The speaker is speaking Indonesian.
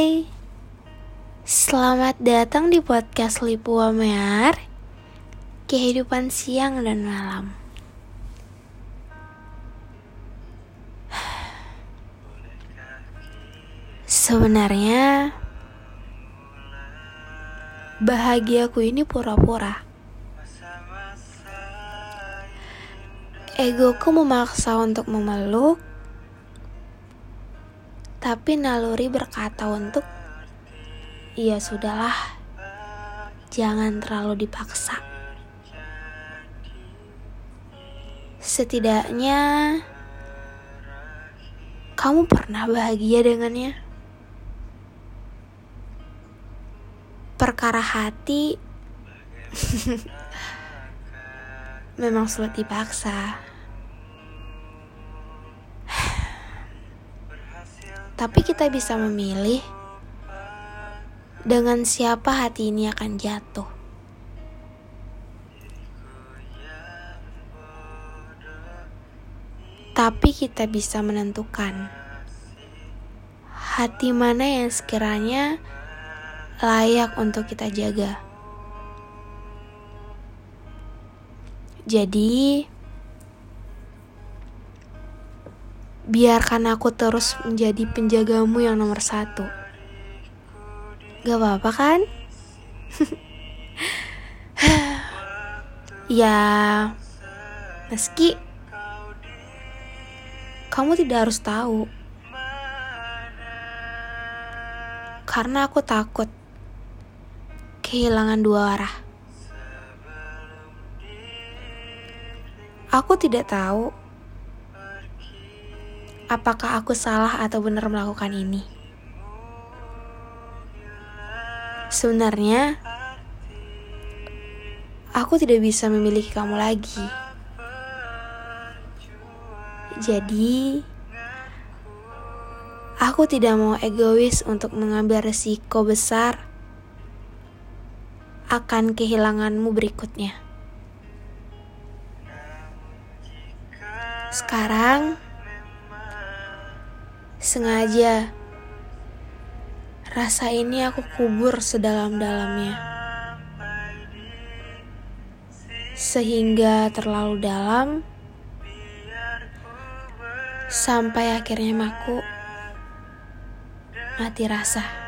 Hai, selamat datang di podcast Lipu Wamear Kehidupan siang dan malam. Sebenarnya Bahagiaku ini pura-pura. Egoku memaksa untuk memeluk tapi naluri berkata untuk Ya sudahlah Jangan terlalu dipaksa. Setidaknya Kamu pernah bahagia dengannya. Perkara hati Memang sulit dipaksa Tapi kita bisa memilih dengan siapa hati ini akan jatuh. Tapi kita bisa menentukan hati mana yang sekiranya layak untuk kita jaga. Jadi, biarkan aku terus menjadi penjagamu yang nomor satu. Gak apa-apa kan? ya, meski kamu tidak harus tahu. Karena aku takut kehilangan dua arah. Aku tidak tahu apakah aku salah atau benar melakukan ini. Sebenarnya, aku tidak bisa memiliki kamu lagi. Jadi, aku tidak mau egois untuk mengambil resiko besar akan kehilanganmu berikutnya. Sekarang, Sengaja rasa ini aku kubur sedalam-dalamnya. Sehingga terlalu dalam sampai akhirnya aku mati rasa.